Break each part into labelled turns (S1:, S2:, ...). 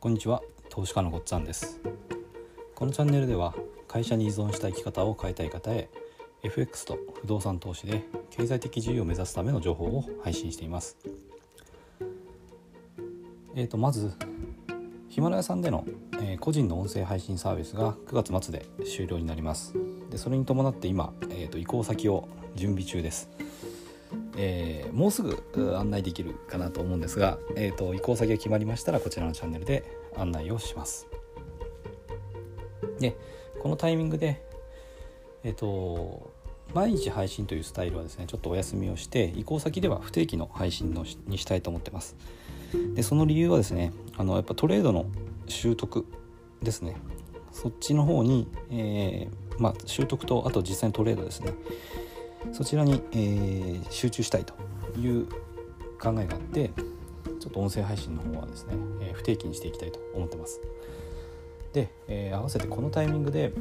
S1: こんにちは。投資家のごっつぁんです。このチャンネルでは会社に依存した生き方を変えたい方へ FX と不動産投資で経済的自由を目指すための情報を配信しています。えーとまずヒマラヤさんでの、えー個人の音声配信サービスが9月末で終了になります。でそれに伴って今、えーと移行先を準備中です。えーもうすぐ案内できるかなと思うんですが、えー、と移行先が決まりましたらこちらのチャンネルで案内をします。でこのタイミングでえっ、と毎日配信というスタイルはですねちょっとお休みをして移行先では不定期の配信のにしたいと思ってます。でその理由はですねあのやっぱトレードの習得ですね。そっちの方に、えーまあ、習得とあと実際のトレードですね。そちらに、えー集中したいという考えがあってちょっと音声配信の方はですね、えー不定期にしていきたいと思ってます。で、えー合わせてこのタイミングで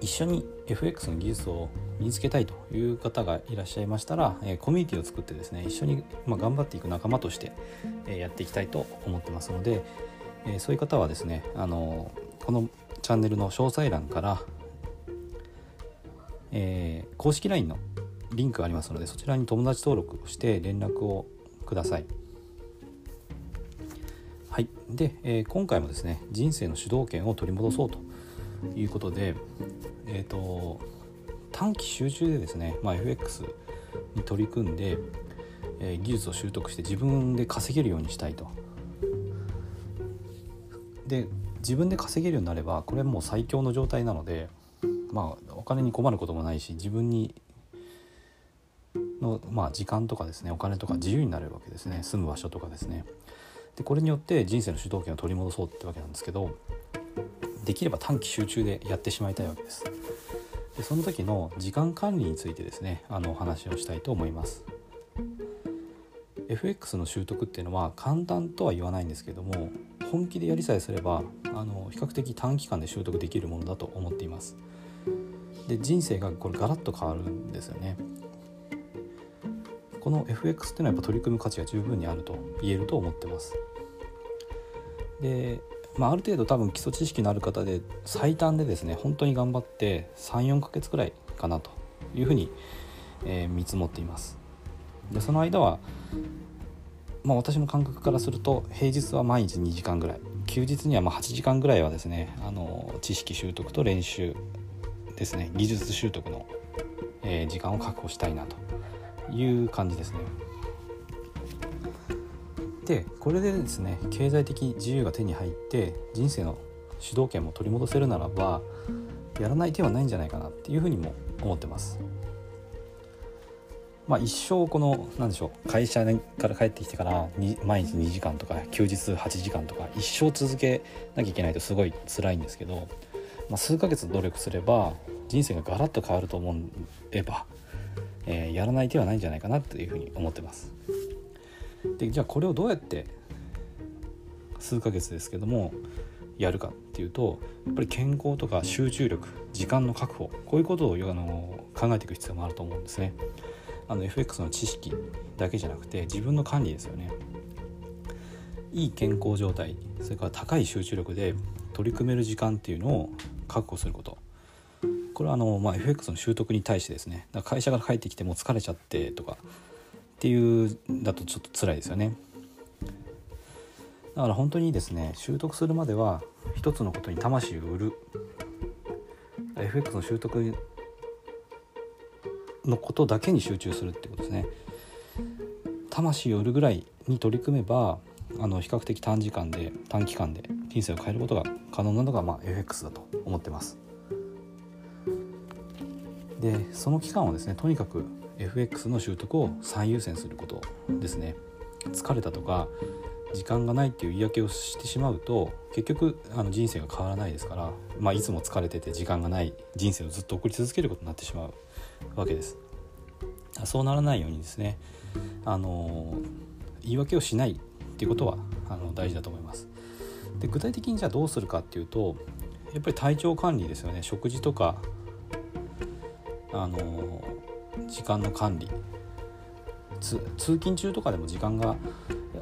S1: 一緒に FX の技術を身につけたいという方がいらっしゃいましたら、えコミュニティを作ってですね一緒に、ま、頑張っていく仲間として、えやっていきたいと思ってますので、えそういう方はですねあのこのチャンネルの詳細欄から、えー公式 LINE のリンクがありますのでそちらに友達登録をして連絡をください。はい、で、えー今回もですね人生の主導権を取り戻そうということで、えー、と短期集中でですね、まあ、FX に取り組んで、えー技術を習得して自分で稼げるようにしたいと。で自分で稼げるようになればこれもう最強の状態なのでまあお金に困ることもないし自分にの、まあ、時間とかですねお金とか自由になれるわけですね。住む場所とかですね。でこれによって人生の主導権を取り戻そうってわけなんですけどできれば短期集中でやってしまいたいわけです。でその時の時間管理についてですねあのお話をしたいと思います。FX の習得っていうのは簡単とは言わないんですけども本気でやりさえすればあの比較的短期間で習得できるものだと思っています。で人生がこれガラッと変わるんですよね。この FX っていうのはやっぱ取り組む価値が十分にあると言えると思ってます。で、まあ、ある程度多分基礎知識のある方で最短でですね本当に頑張って34ヶ月くらいかなというふうに、えー見積もっています。でその間はまあ、私の感覚からすると平日は毎日2時間ぐらい。休日にはま8時間ぐらいはですねあの知識習得と練習ですね技術習得の、え時間を確保したいなという感じですね。でこれでですね経済的自由が手に入って人生の主導権も取り戻せるならばやらない手はないんじゃないかなっていうふうにも思ってます。まあ、一生このなんでしょう会社から帰ってきてから毎日2時間とか休日8時間とか一生続けなきゃいけないとすごい辛いんですけど、まあ、数ヶ月努力すれば人生がガラッと変わると思えば、えーやらない手はないんじゃないかなっていうふうに思ってます。でじゃあこれをどうやって数ヶ月ですけどもやるかっていうとやっぱり健康とか集中力時間の確保こういうことをあの考えていく必要もあると思うんですね。あの FX の知識だけじゃなくて自分の管理ですよねいい健康状態それから高い集中力で取り組める時間っていうのを確保すること。これはあの、まあ、FX の習得に対してですね。だから会社から帰ってきてもう疲れちゃってとかっていうだとちょっと辛いですよね。だから本当にですね習得するまでは一つのことに魂を売る。FX の習得のことだけに集中するってことですね。魂を売るぐらいに取り組めばあの比較的短時間で短期間で人生を変えることが可能なのが、まあ、FX だと思ってます。でその期間はですねとにかく FX の習得を最優先することですね。疲れたとか時間がないっていう言い訳をしてしまうと結局あの人生が変わらないですから、まあ、いつも疲れてて時間がない人生をずっと送り続けることになってしまうわけです。そうならないようにですねあの言い訳をしないっていうことはあの大事だと思います。で具体的にじゃあどうするかっていうとやっぱり体調管理ですよね。食事とかあの時間の管理。通勤中とかでも時間が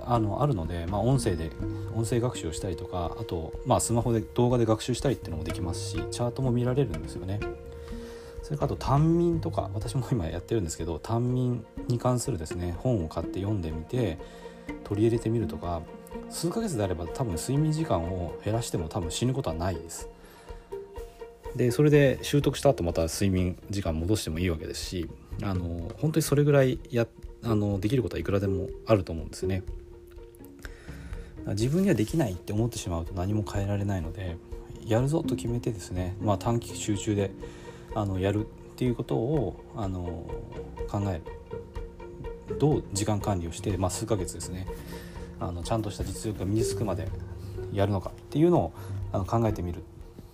S1: あのあるので、まあ、音声で音声学習をしたりとかあと、まあ、スマホで動画で学習したりっていうのもできますしチャートも見られるんですよね。それからあと単民とか私も今やってるんですけど単民に関するですね本を買って読んでみて取り入れてみるとか数ヶ月であれば多分睡眠時間を減らしても多分死ぬことはないです。でそれで習得した後また睡眠時間戻してもいいわけですしあの本当にそれぐらいやあのできることはいくらでもあると思うんですよね。自分にはできないって思ってしまうと何も変えられないのでやるぞと決めてですね、まあ、短期集中であのやるっていうことをあの考えるどう時間管理をして、まあ、数ヶ月ですねあのちゃんとした実力が身につくまでやるのかっていうのをあの考えてみるっ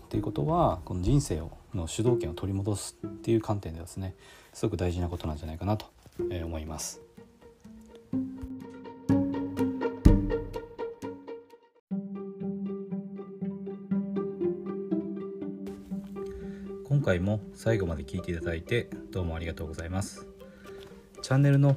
S1: ていうことはこの人生をの主導権を取り戻すっていう観点ではですねすごく大事なことなんじゃないかなと思います。今回も最後まで聞いていただいてどうもありがとうございますチャンネルの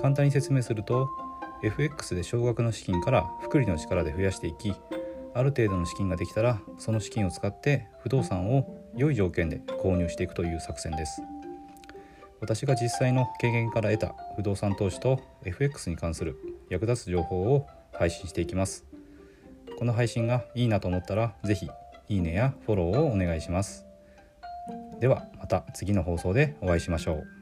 S1: 簡単に説明すると FX で少額の資金から複利の力で増やしていきある程度の資金ができたらその資金を使って不動産を良い条件で購入していくという作戦です。私が実際の経験から得た不動産投資と FX に関する役立つ情報を配信していきます。この配信がいいなと思ったら是非いいねやフォローをお願いします。ではまた次の放送でお会いしましょう。